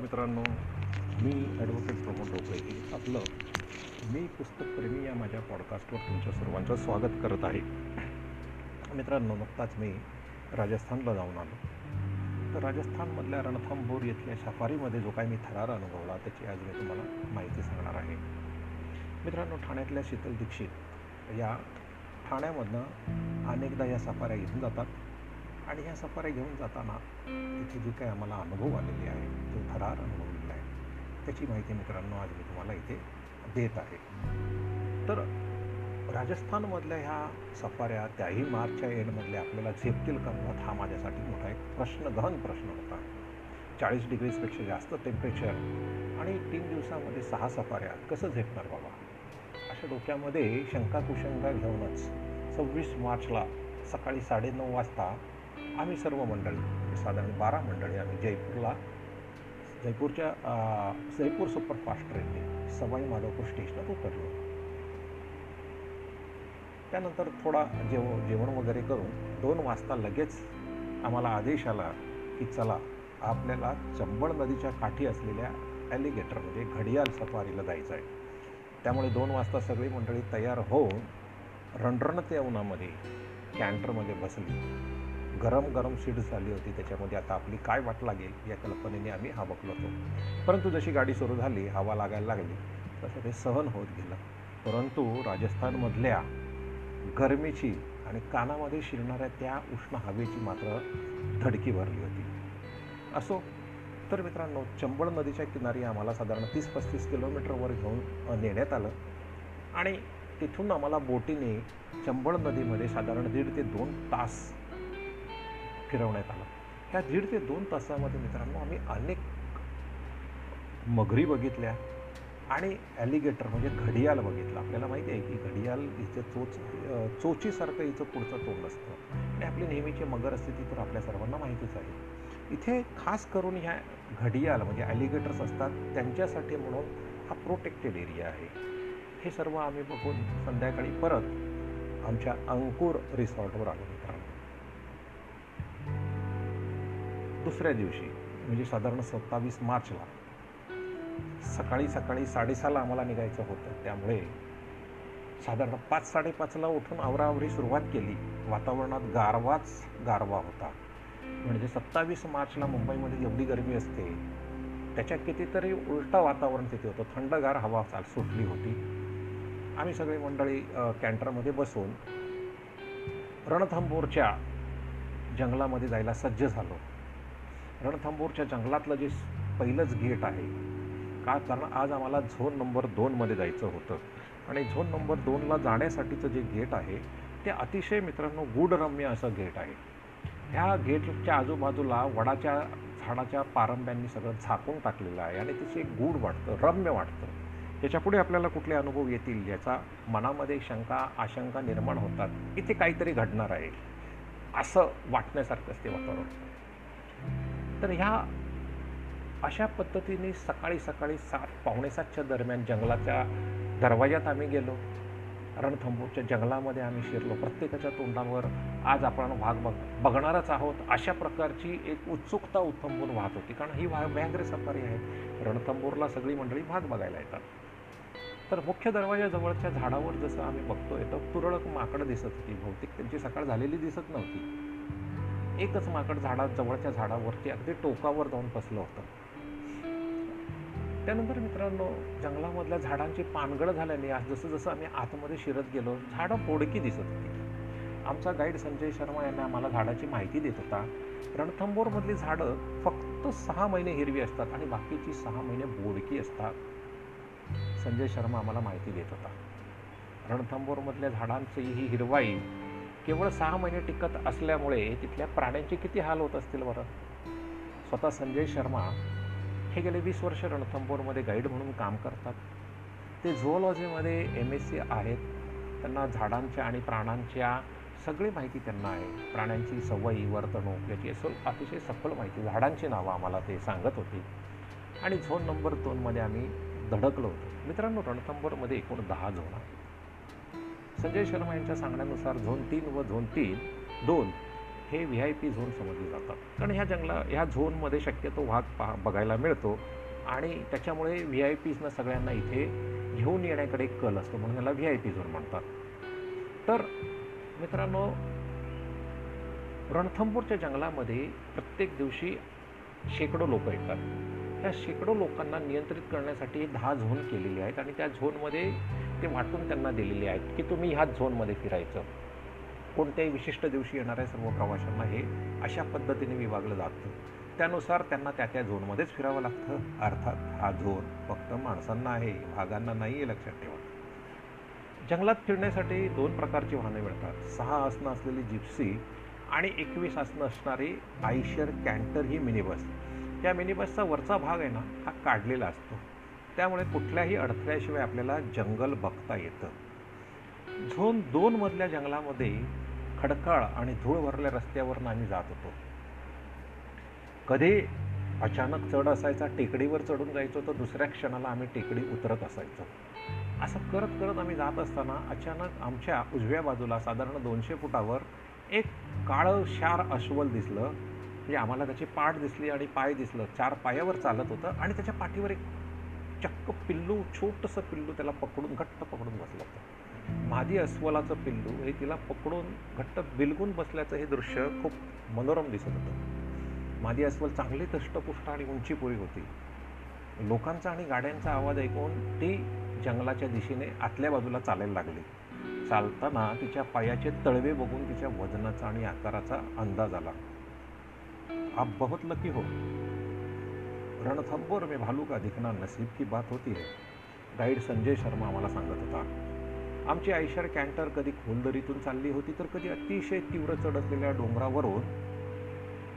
मित्रांनो मी ॲडव्होकेट प्रमोद डोकळे आपलं मी पुस्तकप्रेमी या माझ्या पॉडकास्टवर तुमच्या सर्वांचं स्वागत करत आहे. मित्रांनो नुकताच मी राजस्थानला जाऊन आलो. तर राजस्थानमधल्या रणथंबोर येथल्या सफारीमध्ये जो काही मी थरार अनुभवला त्याची आज मी तुम्हाला माहिती सांगणार आहे. मित्रांनो ठाण्यातल्या शीतल दीक्षित या ठाण्यामधनं अनेकदा या सफाऱ्या इथून जातात. आणि ह्या सफाऱ्या घेऊन जाताना तिथे जे काही आम्हाला अनुभव आलेले आहे जो थरार अनुभवलेला आहे त्याची माहिती मित्रांनो आज मी तुम्हाला इथे देत आहे. तर राजस्थानमधल्या ह्या सफाऱ्या त्याही मार्चच्या एंडमधल्या आपल्याला झेपतील कामात हा माझ्यासाठी मोठा एक प्रश्न गहन प्रश्न होता. चाळीस डिग्रीजपेक्षा जास्त टेम्परेचर आणि तीन दिवसामध्ये सहा सफाऱ्या कसं झेपणार बाबा? अशा डोक्यामध्ये शंका कुशंका घेऊनच सव्वीस मार्चला सकाळी साडेनऊ वाजता आम्ही सर्व मंडळी साधारण बारा मंडळी आम्ही जयपूरला जयपूरच्या जयपूर सुपरफास्ट ट्रेनने सवाई माधवपूर स्टेशनवर उतरलो. त्यानंतर थोडा जेव जेवण वगैरे करून दोन वाजता लगेच आम्हाला आदेश आला की चला आपल्याला चंबळ नदीच्या काठी असलेल्या ॲलिगेटर म्हणजे घडियाल सफारीला जायचं आहे. त्यामुळे दोन वाजता सगळी मंडळी तयार होऊन रणरणते उन्हामध्ये कॅन्टरमध्ये बसली. गरम गरम सीट झाली होती त्याच्यामध्ये. आता आपली काय वाट लागेल या कल्पनेने आम्ही हबकलो होतो परंतु जशी गाडी सुरू झाली हवा लागायला लागली तसं ते सहन होत गेलं. परंतु राजस्थानमधल्या गरमीची आणि कानामध्ये शिरणाऱ्या त्या उष्ण हवेची मात्र धडकी भरली होती. असो तर मित्रांनो चंबळ नदीच्या किनारी आम्हाला साधारण तीस पस्तीस किलोमीटरवर घेऊन नेण्यात आलं. आणि तिथून आम्हाला बोटीने चंबळ नदीमध्ये साधारण दीड ते दोन तास फिरवण्यात आलं. ह्या दीड ते दोन तासामध्ये मित्रांनो आम्ही अनेक मगरी बघितल्या आणि ॲलिगेटर म्हणजे घडियाल बघितलं. आपल्याला माहिती आहे की घडियाल हिचं चोच चोचीसारखं हिचं पुढचं तोंड असतं. आणि आपली नेहमीची मगर असते ती तर आपल्या सर्वांना माहितीच आहे. इथे खास करून ह्या घडियाल म्हणजे ॲलिगेटर्स असतात त्यांच्यासाठी म्हणून हा प्रोटेक्टेड एरिया आहे. हे सर्व आम्ही बघून संध्याकाळी परत आमच्या अंकुर रिसॉर्टवर आलो. दुसऱ्या दिवशी म्हणजे साधारण सत्तावीस मार्चला सकाळी सकाळी साडेसहाला आम्हाला निघायचं होतं. त्यामुळे साधारण पाच साडेपाचला उठून आवराआवरी सुरुवात केली. वातावरणात गारवाच गारवा होता. म्हणजे सत्तावीस मार्चला मुंबईमध्ये एवढी गर्मी असते त्याच्या कितीतरी उलटं वातावरण तिथे होतं. थंडगार हवा चाल सुटली होती. आम्ही सगळी मंडळी कॅन्टरमध्ये बसून रणथंबोरच्या जंगलामध्ये जायला सज्ज झालो. रणथंबोरच्या जंगलातलं जे पहिलंच गेट आहे का? कारण आज आम्हाला झोन नंबर दोनमध्ये जायचं होतं. आणि झोन नंबर दोनला जाण्यासाठीचं जे गेट आहे ते अतिशय मित्रांनो गूढरम्य असं गेट आहे. ह्या गेटच्या आजूबाजूला वडाच्या झाडाच्या पारंब्यांनी सगळं झाकून टाकलेलं आहे आणि तिचे गूढ वाटतं रम्य वाटतं. याच्यापुढे आपल्याला कुठले अनुभव येतील याचा मनामध्ये शंका आशंका निर्माण होतात. इथे काहीतरी घडणार आहे असं वाटण्यासारखं असते वातावरण. तर ह्या अशा पद्धतीने सकाळी सकाळी सात पावणे सातच्या दरम्यान जंगलाच्या दरवाज्यात आम्ही गेलो. रणथंबूरच्या जंगलामध्ये आम्ही शिरलो. प्रत्येकाच्या तोंडावर आज आपण वाघ बघ बघणारच आहोत अशा प्रकारची एक उत्सुकता उत्थंबून वाहत होती. कारण ही वा व्याघ्र सफारी आहे. रणथंबूरला सगळी मंडळी वाघ बघायला येतात. तर मुख्य दरवाजाजवळच्या झाडावर जसं आम्ही बघतोय तर तुरळक माकडं दिसत होती. बहुतेक त्यांची सकाळ झालेली दिसत नव्हती. एकच माकड झाडा जवळच्या झाडावरती अगदी टोकावर जाऊन बसलं होतं. त्यानंतर मित्रांनो जंगलामधल्या झाडांची पानगळ झाल्याने आज जसं जसं आम्ही आतमध्ये शिरत गेलो झाडं बोडकी दिसत होती. आमचा गाईड संजय शर्मा यांना आम्हाला झाडाची माहिती देत होता. रणथंबोरमधली झाडं फक्त सहा महिने हिरवी असतात आणि बाकीची सहा महिने बोडकी असतात. संजय शर्मा आम्हाला माहिती देत होता. रणथंबोरमधल्या झाडांची ही हिरवाई केवळ सहा महिने टिकत असल्यामुळे तिथल्या प्राण्यांचे किती हाल होत असतील बरं? स्वतः संजय शर्मा हे गेले वीस वर्ष रणथंबोरमध्ये गाईड म्हणून काम करतात. ते झुओलॉजीमध्ये एम एस सी आहेत. त्यांना झाडांच्या आणि प्राण्यांच्या सगळी माहिती त्यांना आहे. प्राण्यांची सवयी वर्तणूक याची असं अतिशय सखोल माहिती. झाडांची नावं आम्हाला ते सांगत होती. आणि झोन नंबर दोनमध्ये आम्ही धडकलो होतो. मित्रांनो रणथंबोरमध्ये एकूण दहा झोन आहेत. संजय शर्मा यांच्या सांगण्यानुसार झोन तीन व झोन तीन दोन हे व्ही आय पी झोन समजले जातात. कारण ह्या जंगला ह्या झोनमध्ये शक्यतो वाघ पहा बघायला मिळतो. आणि त्याच्यामुळे व्ही आय पीजना सगळ्यांना इथे घेऊन येण्याकडे एक कल असतो म्हणून याला व्ही आय पी झोन म्हणतात. तर मित्रांनो रणथंबूरच्या जंगलामध्ये प्रत्येक दिवशी शेकडो लोक येतात. त्या शेकडो लोकांना नियंत्रित करण्यासाठी दहा झोन केलेले आहेत आणि त्या झोनमध्ये ते वाटून त्यांना दिलेले आहेत की तुम्ही ह्याच झोनमध्ये फिरायचं. कोणत्याही विशिष्ट दिवशी येणाऱ्या सर्व प्रवाशांना हे अशा पद्धतीने विभागलं जातं. त्यानुसार त्यांना त्या त्या झोनमध्येच फिरावं लागतं. अर्थात हा झोन फक्त माणसांना आहे भागांना नाही आहे लक्षात ठेवा. जंगलात फिरण्यासाठी दोन प्रकारची वाहने मिळतात. सहा आसनं असलेली जिप्सी आणि एकवीस आसनं असणारी आयशर कॅन्टर ही मिनी बस या मिनी बसचा वरचा भाग आहे ना हा काढलेला असतो. त्यामुळे कुठल्याही अडथळ्याशिवाय आपल्याला जंगल बघता येतं. झोन दोन मधल्या जंगलामध्ये खडकाळ आणि धूळ भरल्या रस्त्यावरून आम्ही जात होतो. कधी अचानक चढ असायचा टेकडीवर चढून जायचो तर दुसऱ्या क्षणाला आम्ही टेकडी उतरत असायचो. असं करत करत आम्ही जात असताना अचानक आमच्या उजव्या बाजूला साधारण दोनशे फुटावर एक काळं शार अस्वल दिसलं. म्हणजे आम्हाला त्याची पाठ दिसली आणि पाय दिसलं. चार पायावर चालत होतं आणि त्याच्या पाठीवर एक चक्क पिल्लू छोटंसं पिल्लू त्याला पकडून घट्ट पकडून बसलं होतं. मादी अस्वलाचं पिल्लू हे तिला पकडून घट्ट बिलगून बसल्याचं हे दृश्य खूप मनोरम दिसत होतं. मादी अस्वल चांगली दष्टपुष्ट आणि उंचीपुरी होती. लोकांचा आणि गाड्यांचा आवाज ऐकून ती जंगलाच्या दिशेने आतल्या बाजूला चालायला लागली. चालताना तिच्या पायाचे तळवे बघून तिच्या वजनाचा आणि आकाराचा अंदाज आला. आप बहुत लकी हो. रणथंबोर में भालू का दिखना नसीब की बात होती है गाईड संजय शर्मा आम्हाला सांगत होता. आमची आयशर कॅन्टर कधी खोलदरीतून चालली होती तर कधी अतिशय तीव्र चढ असलेल्या डोंगरावरून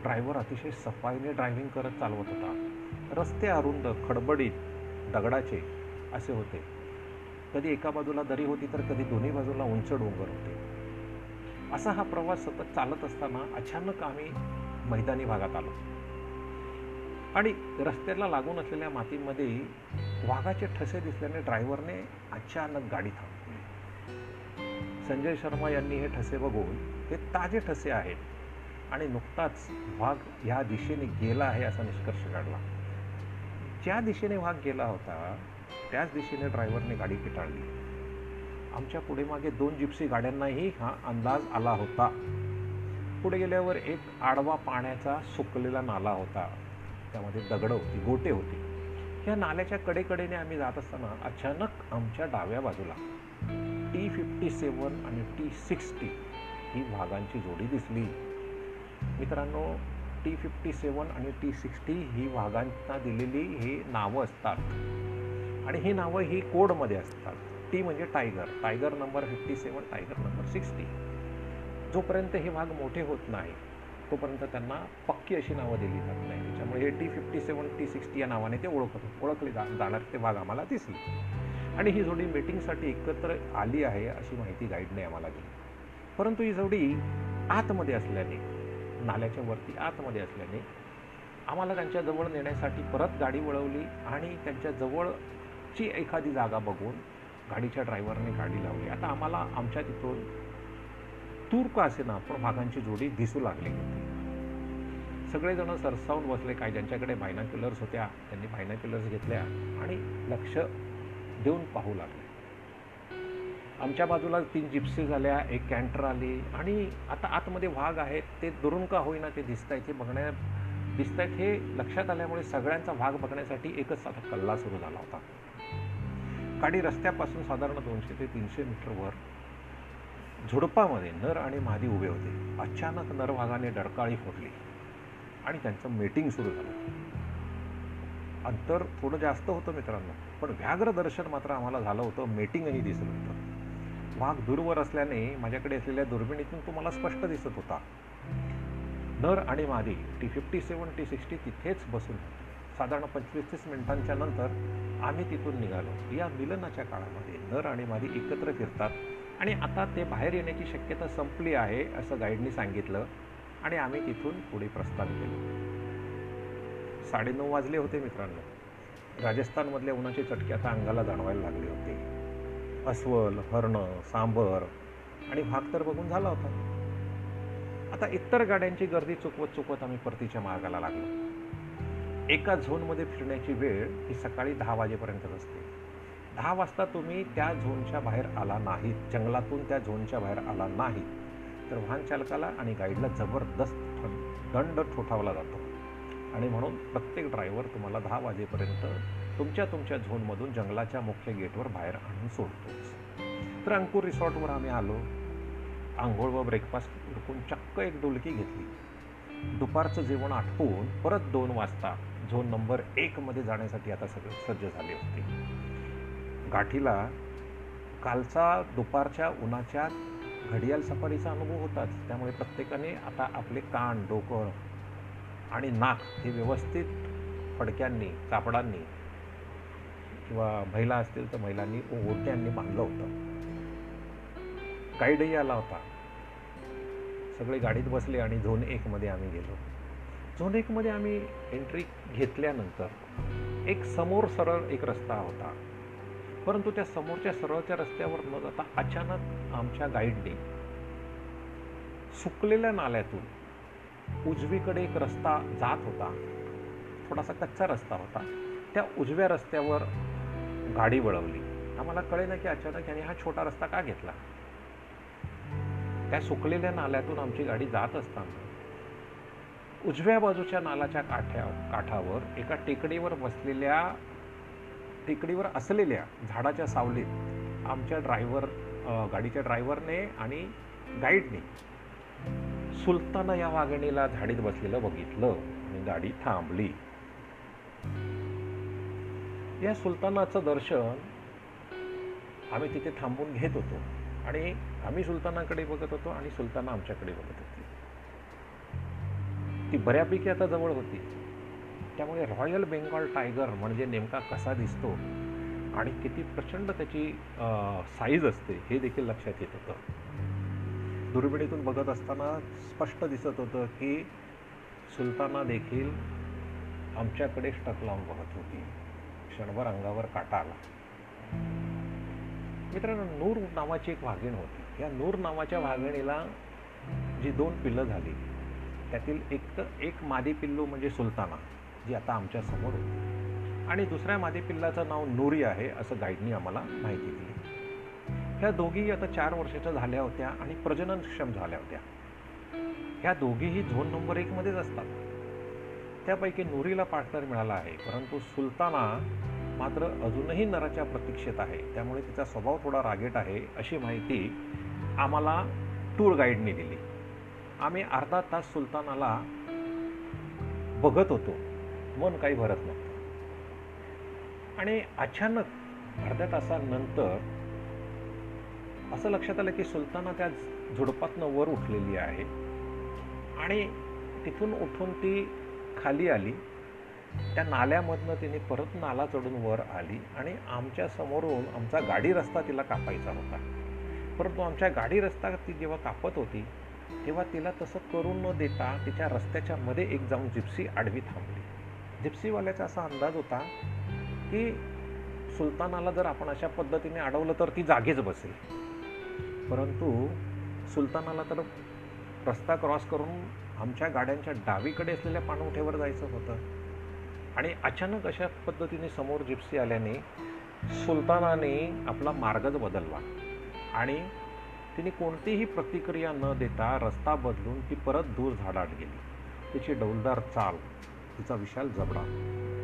ड्रायव्हर अतिशय सफाईने ड्रायव्हिंग करत चालवत होता. रस्ते अरुंद खडबडीत दगडाचे असे होते. कधी एका बाजूला दरी होती तर कधी दोन्ही बाजूला उंच डोंगर होते. असा हा प्रवास सतत चालत असताना अचानक आम्ही मैदानी भागात आलो. आणि रस्त्याला लागून असलेल्या मातीमध्ये वाघाचे ठसे दिसल्याने ड्रायव्हरने अचानक गाडी थांबवली. संजय शर्मा यांनी हे ठसे बघून हे ताजे ठसे आहेत आणि नुकताच वाघ ह्या दिशेने गेला आहे असा निष्कर्ष काढला. ज्या दिशेने वाघ गेला होता त्याच दिशेने ड्रायव्हरने गाडी पिटाळली. आमच्या पुढे मागे दोन जिप्सी गाड्यांनाही हा अंदाज आला होता. पुढे गेल्यावर एक आडवा पाण्याचा सुकलेला नाला होता. त्यामध्ये दगडं होती गोटे होते. या नाल्याच्या कडेकडेने आम्ही जात असताना अचानक आमच्या डाव्या बाजूला टी फिफ्टी सेवन आणि टी सिक्स्टी ही वाघांची जोडी दिसली. मित्रांनो टी फिफ्टी सेवन आणि टी सिक्स्टी ही वाघांना दिलेली ही नावं असतात. आणि ही नावं ही कोडमध्ये असतात. टी म्हणजे tiger tiger number fifty seven tiger number sixty जोपर्यंत हे वाघ मोठे होत नाही तोपर्यंत त्यांना पक्की अशी नावं दिली जात नाही. त्याच्यामुळे हे T fifty seven T sixty या नावाने ते ओळखत ओळखले जा जाणार ते वाघ आम्हाला दिसली. आणि ही जोडी मीटिंगसाठी एकत्र आली आहे अशी माहिती गाईडने आम्हाला दिली. परंतु ही जोडी आतमध्ये असल्याने नाल्याच्या वरती आतमध्ये असल्याने आम्हाला त्यांच्या जवळ नेण्यासाठी परत गाडी वळवली आणि त्यांच्या जवळची एखादी जागा बघून गाडीच्या ड्रायव्हरने गाडी लावली. आता आम्हाला आमच्या तिथून तूर का असे ना पण वाघांची जोडी दिसू लागली. होती सगळेजण सरसावून बसले. काय ज्यांच्याकडे बायनाक्युलर्स होत्या त्यांनी बायनाक्युलर्स घेतल्या आणि लक्ष देऊन पाहू लागले. आमच्या बाजूला तीन जिप्सी झाल्या एक कॅन्टर आली आणि आता आतमध्ये वाघ आहेत ते दुरून का होईना ते दिसत आहेत हे बघण्या दिसत आहेत हे लक्षात आल्यामुळे सगळ्यांचा भाग बघण्यासाठी एकच आता कल्ला सुरू झाला होता. गाडी रस्त्यापासून साधारण दोनशे ते तीनशे मीटरवर झुडपामध्ये नर आणि मादी उभे होते. अचानक नरवाघाने डरकाळी फोडली आणि त्यांचं मीटिंग सुरू झालं. अंतर थोडं जास्त होतं मित्रांनो पण व्याघ्र दर्शन मात्र आम्हाला झालं होतं मीटिंगही दिसत होतं. वाघ दूरवर असल्याने माझ्याकडे असलेल्या दुर्बिणीतून तो मला स्पष्ट दिसत होता. नर आणि मादी T fifty seven T sixty तिथेच बसून साधारण पंचवीस तीस मिनिटांच्या नंतर आम्ही तिथून निघालो. या मिलनाच्या काळामध्ये नर आणि मादी एकत्र फिरतात. आणि आता ते बाहेर येण्याची शक्यता संपली आहे असं गाईडनी सांगितलं आणि आम्ही तिथून पुढे प्रस्थान केलं. साडेनऊ वाजले होते मित्रांनो. राजस्थानमधल्या उन्हाचे चटके आता अंगाला जाणवायला लागले होते. अस्वल हरण सांबर आणि भाग तर बघून झाला होता. आता इतर गाड्यांची गर्दी चुकवत चुकवत आम्ही परतीच्या मार्गाला लागलो. एका झोनमध्ये फिरण्याची वेळ ही सकाळी दहा वाजेपर्यंतच असते. दहा वाजता तुम्ही त्या झोनच्या बाहेर आला नाहीत जंगलातून त्या झोनच्या बाहेर आला नाही तर वाहन चालकाला आणि गाईडला जबरदस्त दंड ठोठावला जातो. आणि म्हणून प्रत्येक ड्रायव्हर तुम्हाला दहा वाजेपर्यंत तुमच्या तुमच्या झोनमधून जंगलाच्या मुख्य गेटवर बाहेर आणून सोडतोच तर अंकुर रिसॉर्टवर आम्ही आलो. आंघोळ व ब्रेकफास्ट उरकून चक्क एक डुलकी घेतली. दुपारचं जेवण आठवून परत दोन वाजता झोन नंबर एकमध्ये जाण्यासाठी आता सगळे सज्ज झाले होते. काठीला कालचा दुपारच्या उन्हाच्या घडियाल सफारीचा अनुभव होताच. त्यामुळे प्रत्येकाने आता आपले कान डोकं आणि नाक हे व्यवस्थित फडक्यांनी कापडांनी किंवा महिला असतील तर महिलांनी ओट्यांनी बांधलं होतं. गाईडही आला होता. सगळे गाडीत बसले आणि झोन एकमध्ये आम्ही गेलो. झोन एकमध्ये आम्ही एंट्री घेतल्यानंतर एक समोर सरळ एक रस्ता होता. परंतु त्या समोरच्या सरळच्या रस्त्यावर न जाता अचानक आमच्या गाईडने सुकलेल्या नाल्यातून उजवीकडे एक रस्ता जात होता. थोडासा कच्चा रस्ता होता. त्या उजव्या रस्त्यावर गाडी वळवली. आम्हाला कळे ना की अचानक याने हा छोटा रस्ता का घेतला? त्या सुकलेल्या नाल्यातून आमची गाडी जात असताना उजव्या बाजूच्या नालाच्या काठ्या काठावर एका टेकडीवर बसलेल्या टेकडीवर असलेल्या झाडाच्या सावलीत आमच्या ड्रायव्हर गाडीच्या ड्रायव्हरने आणि गाईडने सुलताना या वाघिणीला झाडीत बसलेलं बघितलं आणि गाडी थांबली. या सुलतानाचं दर्शन आम्ही तिथे थांबून घेत होतो आणि आम्ही सुलतानाकडे बघत होतो आणि सुलताना आमच्याकडे बघत होती. ती बऱ्यापैकी आता जवळ होती. त्यामुळे रॉयल बेंगॉल टायगर म्हणजे नेमका कसा दिसतो आणि किती प्रचंड त्याची साईज असते हे देखील लक्षात येत होतं. दुर्बिणीतून बघत असताना स्पष्ट दिसत होतं की सुलताना देखील आमच्याकडे स्टक लावून बघत होती. क्षणभर अंगावर काटा आला. मित्रांनो नूर नावाची एक वाघीण होती. या नूर नावाच्या वाघिणीला जी दोन पिल्लं झाली त्यातील एक तर एक मादी पिल्लू म्हणजे सुलताना. जी आता आमच्यासमोर होती. आणि दुसऱ्या मादी पिल्लाचं नाव नूरी आहे असं गाईडनी आम्हाला माहिती दिली. ह्या दोघीही आता चार वर्षाच्या झाल्या होत्या आणि प्रजननक्षम झाल्या होत्या. ह्या दोघीही झोन नंबर एकमध्येच असतात. त्यापैकी नुरीला पार्टनर मिळाला आहे परंतु सुलताना मात्र अजूनही नराच्या प्रतीक्षेत आहे. त्यामुळे तिचा स्वभाव थोडा रागेट आहे अशी माहिती आम्हाला टूर गाईडने दिली. आम्ही अर्धा तास सुलतानाला बघत होतो. मन काही भरत नव्हतं आणि अचानक अर्ध्या तासानंतर असं लक्षात आलं की सुलताना त्या झुडपातनं वर उठलेली आहे. आणि तिथून उठून ती खाली आली. त्या नाल्यामधनं तिने परत नाला चढून वर आली आणि आमच्या समोरून आमचा गाडी रस्ता तिला कापायचा होता. परंतु आमच्या गाडी रस्ता ती जेव्हा कापत होती तेव्हा तिला तसं करून न देता तिच्या रस्त्याच्या मध्ये एक जाऊन जिप्सी आडवी थांबली. जिप्सीवाल्याचा असा अंदाज होता की सुलतानाला जर आपण अशा पद्धतीने अडवलं तर ती जागीच बसेल. परंतु सुलतानाला तर रस्ता क्रॉस करून आमच्या गाड्यांच्या डावीकडे असलेल्या पाणवठ्यावर जायचं होतं. आणि अचानक अशा पद्धतीने समोर जिप्सी आल्याने सुलतानाने आपला मार्गच बदलला. आणि तिने कोणतीही प्रतिक्रिया न देता रस्ता बदलून ती परत दूर झाडात गेली. तिची डौलदार चाल तिचा विशाल जबडा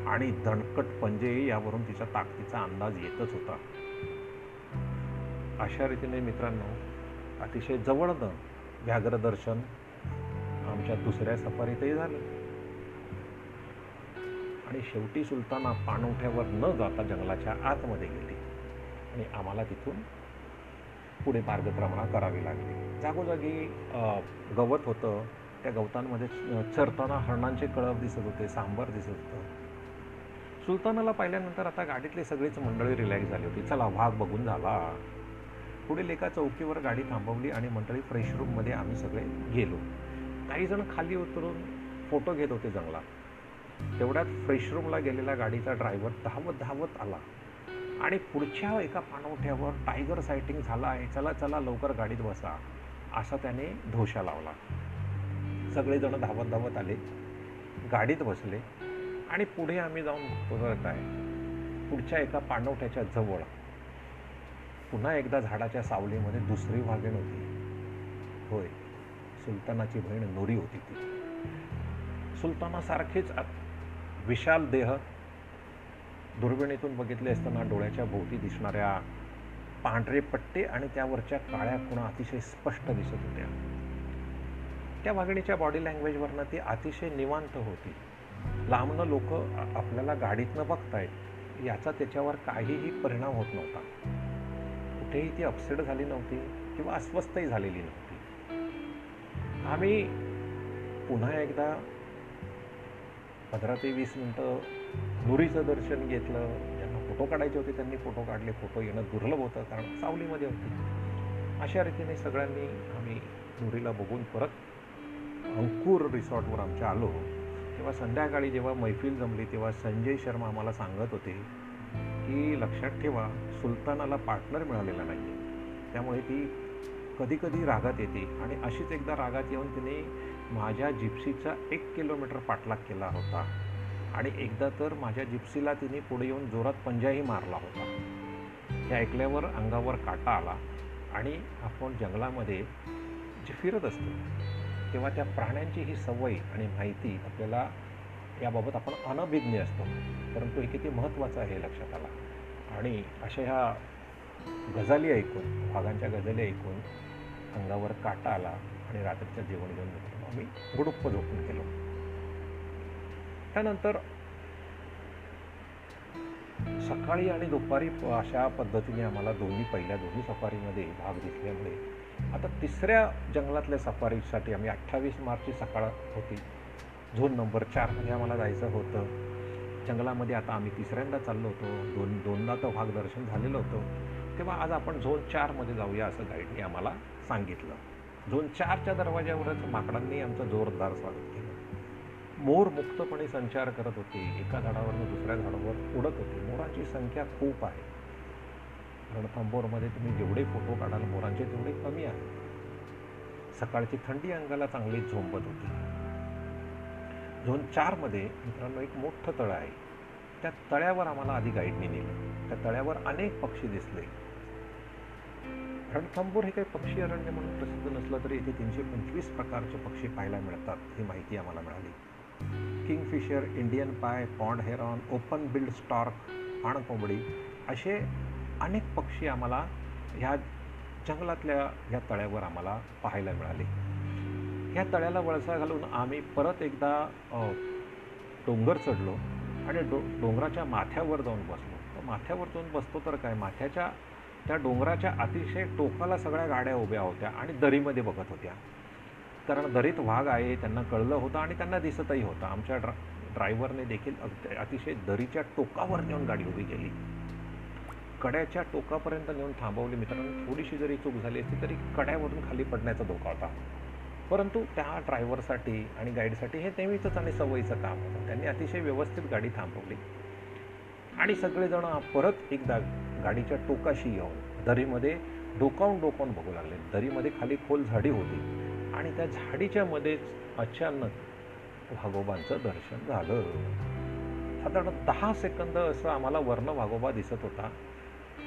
आणि दणकट पंजे यावरून तिच्या ताकदीचा अंदाज येतच होता. अशा रीतीने मित्रांनो अतिशय जवळनं व्याघ्रदर्शन आमच्या दुसऱ्या सफारीतही झालं. आणि शेवटी सुलताना पाणवठ्यावर न जाता जंगलाच्या आतमध्ये गेली आणि आम्हाला तिथून पुढे मार्गक्रमणा करावी लागली. जागोजागी गवत होतं. त्या गवतांमध्ये चरताना हरणांचे कळप दिसत होते सांबर दिसत होतं. सुलतानाला पाहिल्यानंतर आता गाडीतली सगळीच मंडळी रिलॅक्स झाली होती. चला वाघ बघून झाला. पुढील एका चौकीवर गाडी थांबवली आणि मंडळी फ्रेश रूममध्ये आम्ही सगळे गेलो. काही जण खाली उतरून फोटो घेत होते जंगलात. तेवढ्यात फ्रेश रूमला गेलेला गाडीचा ड्रायव्हर धावत धावत आला. आणि पुढच्या एका पाणवठ्यावर टायगर सायटिंग झाला आहे. चला चला लवकर गाडीत बसा. असा त्याने धोशा लावला. सगळेजण धावत धावत आले. गाडीत बसले आणि पुढे आम्ही जाऊन बघतो आहे. काय पुढच्या एका पाणवठ्याच्या जवळ. पुन्हा एकदा झाडाच्या सावलीमध्ये दुसरी वाघीण होती. होय सुलतानाची बहीण नोरी होती ती. सुलतानासारखीच विशाल देह दुर्बिणीतून बघितले असताना डोळ्याच्या भोवती दिसणाऱ्या पांढरे पट्टे आणि त्यावरच्या काळ्या खुणा अतिशय स्पष्ट दिसत होत्या. त्या वागणीच्या बॉडी लँग्वेजवरनं ती अतिशय निवांत होती. लांबनं लोक आपल्याला गाडीतनं बघतायत याचा त्याच्यावर काहीही परिणाम होत नव्हता. कुठेही ती अपसेट झाली नव्हती किंवा अस्वस्थही झालेली नव्हती. आम्ही पुन्हा एकदा पंधरा ते वीस मिनटं नुरीचं दर्शन घेतलं. ज्यांना फोटो काढायचे होते त्यांनी फोटो काढले. फोटो येणं दुर्लभ होतं कारण सावलीमध्ये होती. अशा रीतीने सगळ्यांनी आम्ही नुरीला बघून परत अंकुर रिसॉर्टवर आमच्या आलो तेव्हा संध्याकाळी जेव्हा मैफिल जमली तेव्हा संजय शर्मा आम्हाला सांगत होते की लक्षात ठेवा सुलतानाला पार्टनर मिळालेला नाही त्यामुळे ती कधी कधी रागात येते आणि अशीच एकदा रागात येऊन तिने माझ्या जिप्सीचा एक किलोमीटर पाठलाग केला होता आणि एकदा तर माझ्या जिप्सीला तिने पुढे येऊन जोरात पंजाही मारला होता. हे ऐकल्यावर अंगावर काटा आला आणि आपण जंगलामध्ये जे फिरत असतो तेव्हा त्या प्राण्यांची ही सवय आणि माहिती आपल्याला याबाबत आपण अनभिज्ञ असतो. परंतु हे किती महत्त्वाचं आहे लक्षात आला. आणि अशा ह्या गजाली ऐकून वाघांच्या गजाली ऐकून अंगावर काटा आला आणि रात्रीचं जेवण घेऊन घेतलं आम्ही गुडुप्प झोपून गेलो. त्यानंतर सकाळी आणि दुपारी अशा पद्धतीने आम्हाला दोन्ही पहिल्या दोन्ही सफारीमध्ये भाग दिसल्यामुळे आता तिसऱ्या जंगलातल्या सफारीसाठी आम्ही अठ्ठावीस मार्चची सकाळ होती. झोन नंबर चारमध्ये आम्हाला जायचं होतं. जंगलामध्ये आता आम्ही तिसऱ्यांदा चाललो होतो. दोन दोनदा तर भाग दर्शन झालेलं होतं. तेव्हा आज आपण झोन चारमध्ये जाऊया असं गाईडने आम्हाला सांगितलं. झोन चारच्या दरवाज्यावरच माकडांनी आमचं जोरदार स्वागत केलं. मोर मुक्तपणे संचार करत होते. एका झाडावरनं दुसऱ्या झाडावर उडत होते. मोराची संख्या खूप आहे. रणथंबोरमध्ये तुम्ही जेवढे फोटो काढाल मोरांचे तेवढे कमी आहे. सकाळची थंडी अंगाला चांगली झोंबत होती. झोन चारमध्ये मित्रांनो एक मोठं तळं आहे. त्या तळ्यावर आम्हाला आधी गाईडने नेलं. त्या तळ्यावर अनेक पक्षी दिसले. रणथंबोर हे काही पक्षी अरण्य म्हणून प्रसिद्ध नसलं तरी इथे तीनशे पंचवीस प्रकारचे पक्षी पाहायला मिळतात ही माहिती आम्हाला मिळाली. किंगफिशर इंडियन पाय pond heron open billed stork पाणकोंबडी असे अनेक पक्षी आम्हाला ह्या जंगलातल्या ह्या तळ्यावर आम्हाला पाहायला मिळाले. ह्या तळ्याला वळसा घालून आम्ही परत एकदा डोंगर चढलो आणि डो डोंगराच्या माथ्यावर जाऊन बसलो. तर माथ्यावर जाऊन बसतो तर काय? माथ्याच्या त्या डोंगराच्या अतिशय टोकाला सगळ्या गाड्या उभ्या होत्या आणि दरीमध्ये बघत होत्या. कारण दरीत वाघ आहे त्यांना कळलं होतं आणि त्यांना दिसतही होतं. आमच्या ड्रा ड्रायव्हरने देखील अतिशय दरीच्या टोकावर नेऊन गाडी उभी केली. कड्याच्या टोकापर्यंत नेऊन थांबवली मित्रांनो. थोडीशी जरी चूक झाली असती तरी कड्यावरून खाली पडण्याचा धोका होता. परंतु त्या ड्रायव्हरसाठी आणि गाईडसाठी हे नेहमीचंच आणि सवयीचं काम होतं. त्यांनी अतिशय व्यवस्थित गाडी थांबवली. आणि सगळेजण परत एकदा गाडीच्या टोकाशी येऊन दरीमध्ये डोकावून डोकावून बघू लागले. दरीमध्ये खाली खोल झाडी होती आणि त्या झाडीच्या मध्येच अचानक भागोबांचं दर्शन झालं. साधारण दहा सेकंद असं आम्हाला वर्ण भागोबा दिसत होता.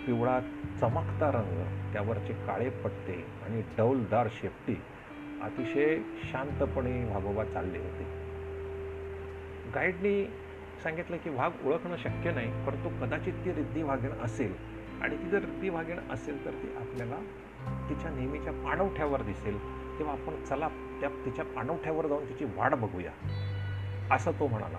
पिवळा चमकता रंग त्यावरचे काळे पट्टे आणि डौलदार शेपटी अतिशय शांतपणे वाघोबा चालले होते. गाईडनी सांगितलं की वाघ ओळखणं शक्य नाही परंतु कदाचित ती रिद्धी वाघीण असेल आणि ती जर रिद्धी वाघीण असेल तर ती आपल्याला तिच्या नेहमीच्या पाणवठ्यावर दिसेल. तेव्हा आपण चला त्या तिच्या पाणवठ्यावर जाऊन तिची वाट बघूया असं तो म्हणाला.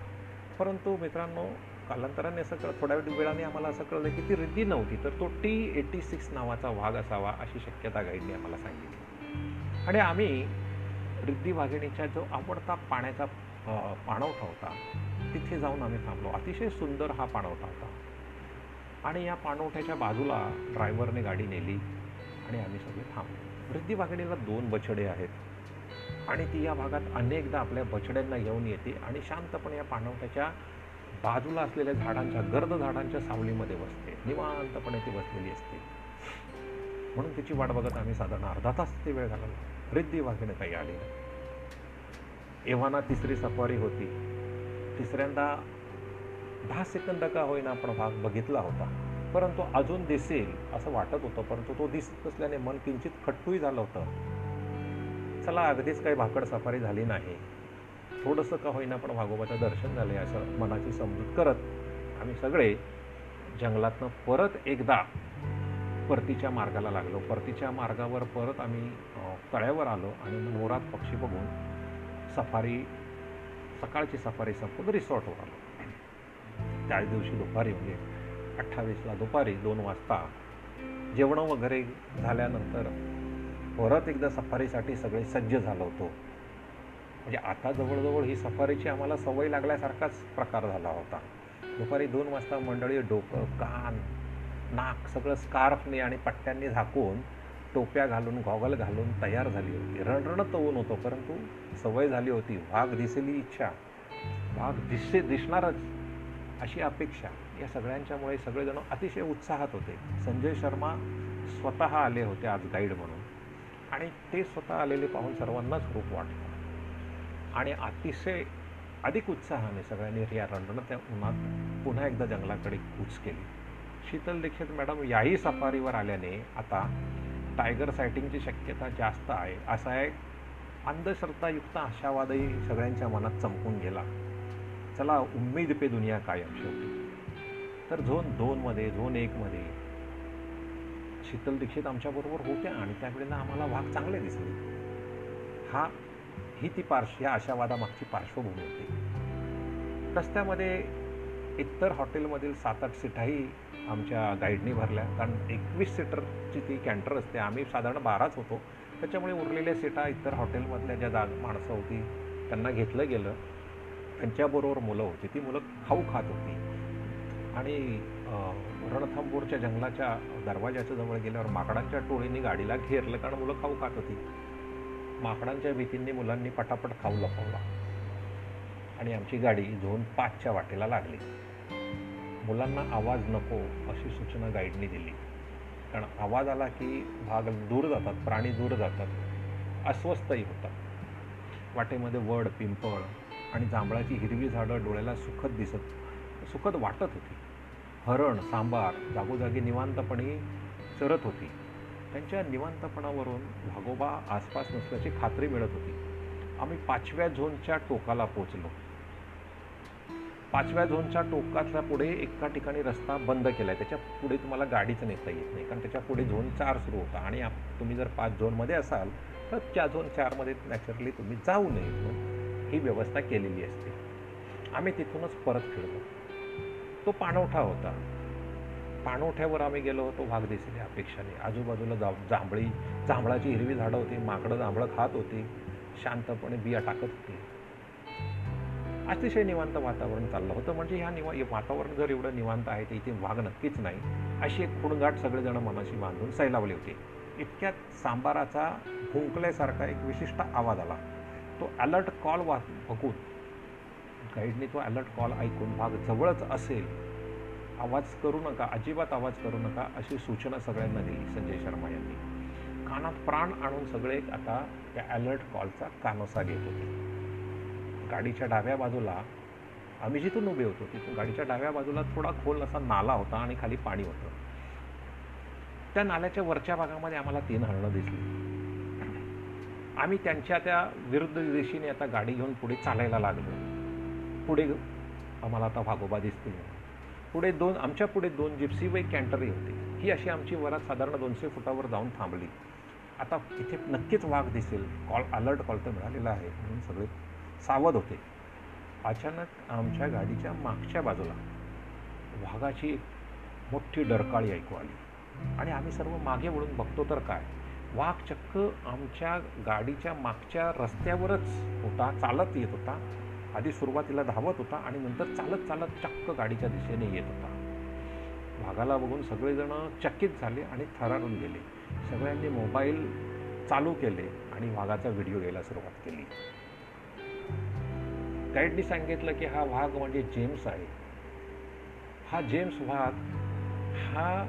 परंतु मित्रांनो कालांतराने असं कळ थोड्या वेळाने आम्हाला असं कळलं की ती रिद्धी नव्हती. तर तो टी एटी सिक्स नावाचा वाघ असावा अशी शक्यता गाईडने आम्हाला सांगितली. आणि आम्ही रिद्धी वाघिणीच्या जो आवडता पाण्याचा पाणवठा होता तिथे जाऊन आम्ही थांबलो. अतिशय सुंदर हा पाणवठा होता. आणि या पाणवठ्याच्या बाजूला ड्रायव्हरने गाडी नेली आणि आम्ही सगळे थांबलो. रिद्धी वाघिणीला दोन बछडे आहेत आणि ती या भागात अनेकदा आपल्या बछड्यांना घेऊन येते आणि शांतपणे या पाणवठ्याच्या बाजूला असलेल्या झाडांच्या गर्द झाडांच्या सावलीमध्ये बसते. निवांतपणे ती बसलेली असते. म्हणून तिची वाट बघत आम्ही साधारण अर्धा तास ते वेळ घालवला. रिद्धी वाघिणी काही आली नाही. एव्हाना तिसरी सफारी होती. तिसऱ्यांदा दहा सेकंद का होईना आपण भाग बघितला होता. परंतु अजून दिसेल असं वाटत होतं परंतु तो दिसत असल्याने मन किंचित खट्टूही झालं होतं. चला अगदीच काही भाकड सफारी झाली नाही. थोडंसं का होईना पण भागोबाचं दर्शन झाले असं मनाची समजूत करत आम्ही सगळे जंगलातनं परत एकदा परतीच्या मार्गाला लागलो. परतीच्या मार्गावर परत आम्ही तळ्यावर आलो आणि मोरात पक्षी बघून सफारी सकाळची सफारी संपून रिसॉर्टवर आलो. त्याच दिवशी दुपारी म्हणजे अठ्ठावीसला दुपारी दोन वाजता जेवणं वगैरे झाल्यानंतर परत एकदा सफारीसाठी सगळे सज्ज झालो होतो. म्हणजे आता जवळजवळ ही सफारीची आम्हाला सवय लागल्यासारखाच प्रकार झाला होता. दुपारी दोन वाजता मंडळी डोकं कान नाक सगळं स्कार्फने आणि पट्ट्यांनी झाकून टोप्या घालून गॉगल घालून तयार झाली होती. रणरणत ऊन होतो परंतु सवय झाली होती. वाघ दिसेली इच्छा. वाघ दिसे दिसणारच अशी अपेक्षा. या सगळ्यांच्यामुळे सगळेजण अतिशय उत्साहात होते. संजय शर्मा स्वतः आले होते आज गाईड म्हणून. आणि ते स्वतः आलेले पाहून सर्वांनाच खूप वाटलं. आणि अतिशय अधिक उत्साहाने सगळ्यांनी रिया रंडणं त्या उन्हात पुन्हा एकदा जंगलाकडे कूच केली. शीतल दीक्षित मॅडम याही सफारीवर आल्याने आता टायगर सायटिंगची शक्यता जास्त आहे. असा एक अंधश्रद्धायुक्त आशावादही सगळ्यांच्या मनात चमकून गेला. चला उम्मीद पे दुनिया कायम शेवटी तर झोन दोनमध्ये झोन एकमध्ये शीतल दीक्षित आमच्याबरोबर होत्या आणि त्यावेळेला आम्हाला वाघ चांगले दिसले. हा ही ती पार्श या आशावादामागची पार्श्वभूमी होती. रस्त्यामध्ये इतर हॉटेलमधील सात आठ सीटाही आमच्या गाईडनी भरल्या. कारण एकवीस सीटरची ती कॅन्टर असते. आम्ही साधारण बाराच होतो. त्याच्यामुळे उरलेल्या सीटा इतर हॉटेलमधल्या ज्या जा माणसं होती त्यांना घेतलं गेलं. त्यांच्याबरोबर मुलं होती. ती मुलं खाऊ खात होती. आणि रणथंबूरच्या जंगलाच्या दरवाजाच्या जवळ गेल्यावर माकडांच्या टोळीने गाडीला घेरलं. कारण मुलं खाऊ खात होती. माकडांच्या भीतींनी मुलांनी पटापट खाऊ लपवला. आणि आमची गाडी झोन पाचच्या वाटेला लागली. मुलांना आवाज नको अशी सूचना गाईडने दिली. कारण आवाज आला की भाग दूर जातात प्राणी दूर जातात अस्वस्थही होतात. वाटेमध्ये वड पिंपळ आणि जांभळाची हिरवी झाडं डोळ्याला सुखद दिसत सुखद वाटत होती. हरण सांबार जागोजागी निवांतपणे चरत होती. त्यांच्या निवांतपणावरून भागोबा आसपास नसल्याची खात्री मिळत होती. आम्ही पाचव्या झोनच्या टोकाला पोचलो पाचव्या झोनच्या टोकातल्या पुढे एका ठिकाणी रस्ता बंद केला आहे त्याच्या पुढे तुम्हाला गाडीच नेता येत नाही. कारण त्याच्या पुढे झोन चार सुरू होता. आणि तुम्ही जर पाच झोनमध्ये असाल तर त्या झोन चारमध्ये नॅचरली तुम्ही जाऊ नये. म्हणून ही व्यवस्था केलेली असते. आम्ही तिथूनच परत फिरलो. तो पाणवठा होता. पाणवठ्यावर आम्ही गेलो होतो वाघ दिसले अपेक्षाने. आजूबाजूला जा जांभळी जांभळाची हिरवी झाडं होती माकडं जांभळं खात होती. शांतपणे बिया टाकत होती. अतिशय निवांत वातावरण चाललं होतं. म्हणजे ह्या निवा वातावरण जर एवढं निवांत आहे तर इथे वाघ नक्कीच नाही. अशी एक खुणगाट सगळेजण मनाशी बांधून सैलावले होते. इतक्यात सांबाराचा भुंकल्यासारखा एक विशिष्ट आवाज आला. तो अलर्ट कॉल वा बघून. गाईडने तो अलर्ट कॉल ऐकून भाग जवळच असेल. आवाज करू नका अजिबात आवाज करू नका अशी सूचना सगळ्यांना दिली संजय शर्मा यांनी. कानात प्राण आणून सगळे आता त्या अलर्ट कॉलचा कानोसा घेत होते. गाडीच्या डाव्या बाजूला आम्ही जिथून उभे होतो. तिथून गाडीच्या डाव्या बाजूला थोडा खोल असा नाला होता आणि खाली पाणी होतं. त्या नाल्याच्या वरच्या भागामध्ये आम्हाला तीन हरणं दिसली. आम्ही त्यांच्या त्या विरुद्ध दिशेने आता गाडी घेऊन पुढे चालायला लागलो. पुढे आम्हाला आता भागोबा दिसतील. पुढे दोन आमच्या पुढे दोन जिप्सी व कॅन्टरही होती. ही अशी आमची वरात साधारण दोनशे फुटावर जाऊन थांबली. आता इथे नक्कीच वाघ दिसेल. कॉल अलर्ट कॉल तर मिळालेला आहे. म्हणून सगळे सावध होते. अचानक आमच्या गाडीच्या मागच्या बाजूला वाघाची एक मोठी डरकाळी ऐकू आली. आणि आम्ही सर्व मागे वळून बघतो तर काय? वाघ चक्क आमच्या गाडीच्या मागच्या रस्त्यावरच होता चालत येत होता. आधी सुरुवातीला धावत होता आणि नंतर चालत चालत चक्क गाडीच्या दिशेने येत होता. वाघाला बघून सगळेजण चकित झाले आणि थरारून गेले. सगळ्यांनी मोबाईल चालू केले आणि वाघाचा व्हिडिओ घ्यायला सुरुवात केली. गाईडनी सांगितलं की हा वाघ म्हणजे जेम्स आहे. हा जेम्स वाघ हा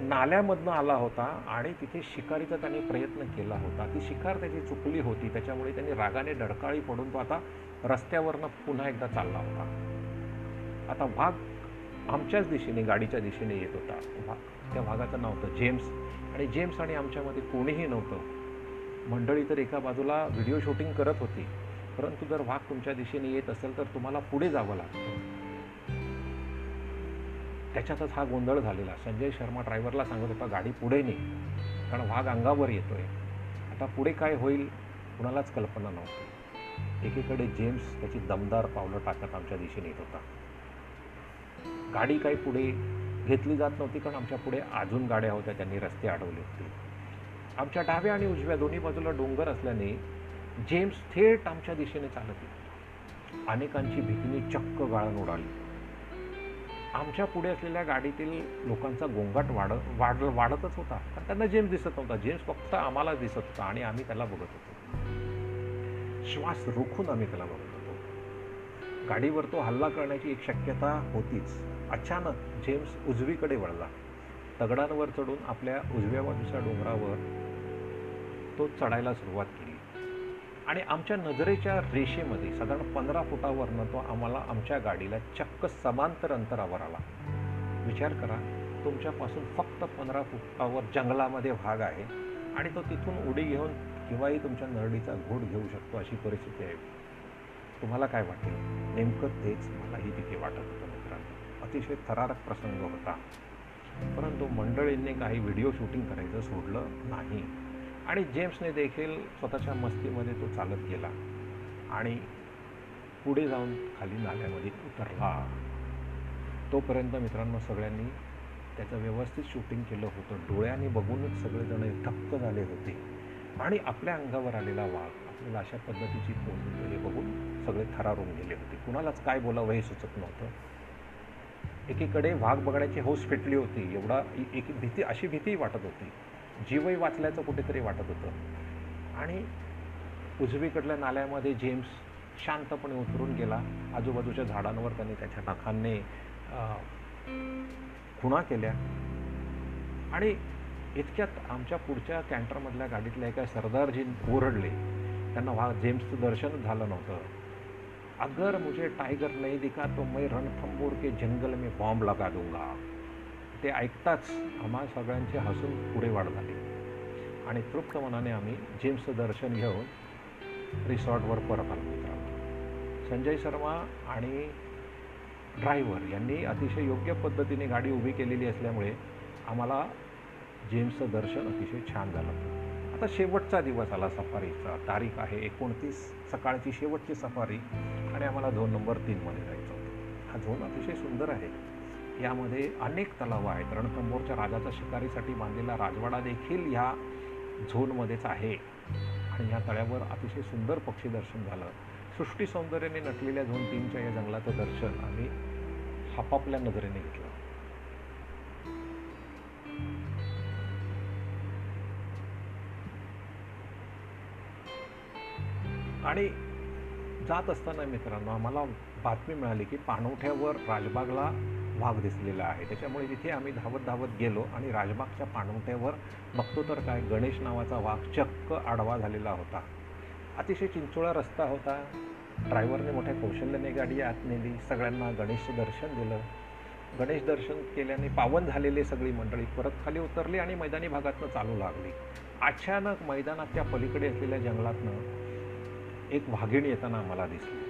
नाल्यामधनं आला होता आणि तिथे शिकारीचा त्याने प्रयत्न केला होता. ती शिकार त्याची चुकली होती. त्याच्यामुळे त्यांनी रागाने डडकाळी पडून तो आता रस्त्यावरनं पुन्हा एकदा चालला होता. आता वाघ आमच्याच दिशेने गाडीच्या दिशेने येत होता. वाघ त्या वाघाचं नाव होतं जेम्स. आणि जेम्स आणि आमच्यामध्ये कोणीही नव्हतं. मंडळी तर एका बाजूला व्हिडिओ शूटिंग करत होती. परंतु जर वाघ तुमच्या दिशेने येत असेल तर तुम्हाला पुढे जावं लागतं. त्याच्यातच हा गोंधळ झालेला. संजय शर्मा ड्रायव्हरला सांगत होता गाडी पुढे नाही कारण वाघ अंगावर येतोय. आता पुढे काय होईल कुणालाच कल्पना नव्हती. एकीकडे जेम्स त्याची दमदार पावलं टाकत आमच्या दिशेने येत होता. गाडी काही पुढे घेतली जात नव्हती कारण आमच्या पुढे अजून गाड्या होत्या त्यांनी रस्ते अडवले होते. आमच्या डाव्या आणि उजव्या दोन्ही बाजूला डोंगर असल्याने जेम्स थेट आमच्या दिशेने चालत येत अनेकांची भीतीने चक्क गाळण उडाली. आमच्या पुढे असलेल्या गाडीतील लोकांचा गोंगाट वाढ वाढ वाढतच होता. कारण त्यांना जेम्स दिसत नव्हता. जेम्स फक्त आम्हाला दिसत होता आणि आम्ही त्याला बघत होतो. श्वास रोखून आम्ही त्याला बघत होतो. गाडीवर तो हल्ला करण्याची एक शक्यता होतीच. अचानक जेम्स उजवीकडे वळला. दगडांवर चढून आपल्या उजव्या बाजूच्या डोंगरावर तो चढायला सुरुवात केली. आणि आमच्या नजरेच्या रेषेमध्ये साधारण पंधरा फुटावरनं तो आम्हाला आमच्या गाडीला चक्क समांतर अंतरावर आला. विचार करा तुमच्यापासून फक्त पंधरा फुटावर जंगलामध्ये भाग आहे आणि तो तिथून उडी घेऊन किंवाही तुमच्या नरडीचा घोट घेऊ शकतो अशी परिस्थिती आहे. तुम्हाला काय वाटेल? नेमकं तेच मलाही तिथे वाटत होतं मित्रांनो. अतिशय थरारक प्रसंग होता. परंतु मंडळींनी काही व्हिडिओ शूटिंग करायचं सोडलं नाही. आणि जेम्सने देखील स्वतःच्या मस्तीमध्ये तो चालत गेला आणि पुढे जाऊन खाली नाल्यामध्ये उतरला. तोपर्यंत मित्रांनो सगळ्यांनी त्याचं व्यवस्थित शूटिंग केलं होतं. डोळ्यांनी बघूनच सगळेजण थक्क झाले होते. आणि आपल्या अंगावर आलेला वाघ आपल्याला अशा पद्धतीची फोन बघून सगळे थरारून गेले होते. कुणालाच काय बोलावं हे सुचत नव्हतं. एकीकडे वाघ बघण्याची हौस फिटली होती. एवढा एक भीती अशी भीतीही वाटत होती. जीवही वाचल्याचं कुठेतरी वाटत होतं. आणि उजवीकडल्या नाल्यामध्ये जेम्स शांतपणे उतरून गेला. आजूबाजूच्या झाडांवर त्याने त्याच्या नखांनी खुणा केल्या. आणि इतक्यात आमच्या पुढच्या कॅन्टरमधल्या गाडीतल्या एका सरदारजी ओरडले. त्यांना वा जेम्सचं दर्शन झालं नव्हतं. अगर मुझे टायगर नाही दिखा तो मैं रणथंबोर के जंगल में बॉम्ब लगा दूंगा. ते ऐकताच आम्हा सगळ्यांचे हसून पुढे वाढ झाली. आणि तृप्त मनाने आम्ही जेम्सचं दर्शन घेऊन रिसॉर्टवर परत आलो. मित्रांनो संजय शर्मा आणि ड्रायव्हर यांनी अतिशय योग्य पद्धतीने गाडी उभी केलेली असल्यामुळे आम्हाला जेम्सचं दर्शन अतिशय छान झालं. आता शेवटचा दिवस आला सफारीचा. तारीख आहे एकोणतीस सकाळची शेवटची सफारी आणि आम्हाला झोन नंबर तीनमध्ये जायचं होतं. हा झोन अतिशय सुंदर आहे. यामध्ये अनेक तलाव आहेत. रणथंबोरच्या राजाच्या शिकारीसाठी बांधलेला राजवाडा देखील ह्या झोनमध्येच आहे. आणि ह्या तळ्यावर अतिशय सुंदर पक्षी दर्शन झालं. सृष्टी सौंदर्याने नटलेल्या झोन तीनच्या या जंगलाचं दर्शन आम्ही हापापल्या नजरेने घेतलं. आणि जात असताना मित्रांनो आम्हाला बातमी मिळाली की पाणवठ्यावर राजबागला वाघ दिसलेला आहे. त्याच्यामुळे तिथे आम्ही धावत धावत गेलो आणि राजबागच्या पाणवट्यावर बघतो तर काय गणेश नावाचा वाघ चक्क आडवा झालेला होता. अतिशय चिंचोळा रस्ता होता. ड्रायव्हरने मोठ्या कौशल्याने गाडी आत नेली. सगळ्यांना गणेशचं दर्शन दिलं. गणेश दर्शन केल्याने पावन झालेले सगळी मंडळी परत खाली उतरली आणि मैदानी भागातनं चालू लागली. अचानक मैदानाच्या पलीकडे असलेल्या जंगलातनं एक वाघिणी येताना आम्हाला दिसली.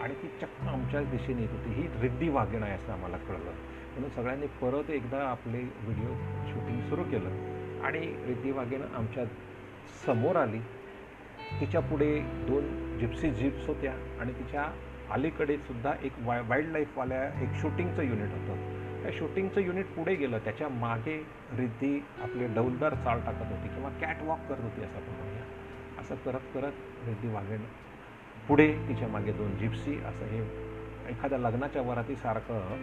आणि ती चक्क आमच्याच दिशेने येत होती. ही रिद्धी वाघीण आहे असं आम्हाला कळलं. म्हणून सगळ्यांनी परत एकदा आपले व्हिडिओ शूटिंग सुरू केलं. आणि रिद्धी वाघीण आमच्यासमोर आली. तिच्या पुढे दोन जिप्सी जीप्स होत्या आणि तिच्या अलीकडे सुद्धा एक वाय वाईल्ड लाईफवाल्या एक शूटिंगचं युनिट होतं. त्या शूटिंगचं युनिट पुढे गेलं. त्याच्यामागे रिद्धी आपले डौलदार चाल टाकत होती किंवा कॅट वॉक करत होती असं आपण म्हणूया. असं करत करत रिद्धी वाघेण पुढे तिच्यामागे दोन जिप्सी असं हे एखाद्या लग्नाच्या वरातीसारखं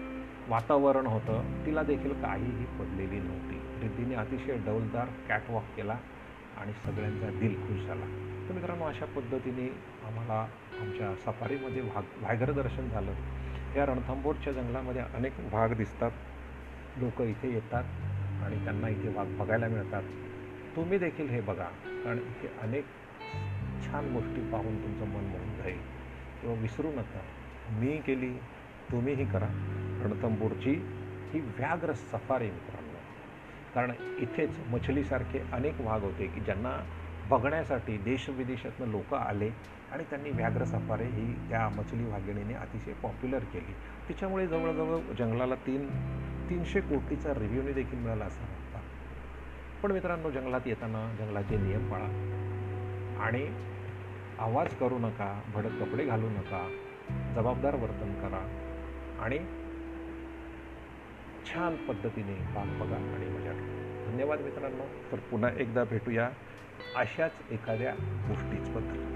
वातावरण होतं. तिला देखील काहीही पडलेली नव्हती. रिद्धीने अतिशय डौलदार कॅटवॉक केला आणि सगळ्यांचा दिल खुश झाला. तर मित्रांनो अशा पद्धतीने आम्हाला आमच्या सफारीमध्ये भाग व्याघ्र झालं. या रणथंबोरच्या जंगलामध्ये अनेक वाघ दिसतात. लोक इथे येतात आणि त्यांना इथे वाघ बघायला मिळतात. तुम्ही देखील हे बघा. कारण इथे अनेक छान गोष्टी पाहून तुमचं मन मोहून जाईल. किंवा विसरू नका. मी केली तुम्हीही करा. रणथंबोरची ही व्याघ्र सफारी मित्रांनो. कारण इथेच मछलीसारखे अनेक वाघ होते की ज्यांना बघण्यासाठी देशविदेशातनं लोक आले आणि त्यांनी व्याघ्र सफारी ही त्या मछली वाघिणीने अतिशय पॉप्युलर केली. तिच्यामुळे जवळजवळ जंगलाला तीन तीनशे कोटीचा रिव्ह्यूने देखील मिळाला असा म्हणतात पण मित्रांनो जंगलात येताना जंगलाचे नियम पाळा. आणि आवाज करू नका भडक कपडे घालू नका जबाबदार वर्तन करा आणि छान पद्धतीने बाग बघा आणि मजा धन्यवाद मित्रांनो. तर पुन्हा एकदा भेटूया अशाच एखाद्या गोष्टीच बद्दल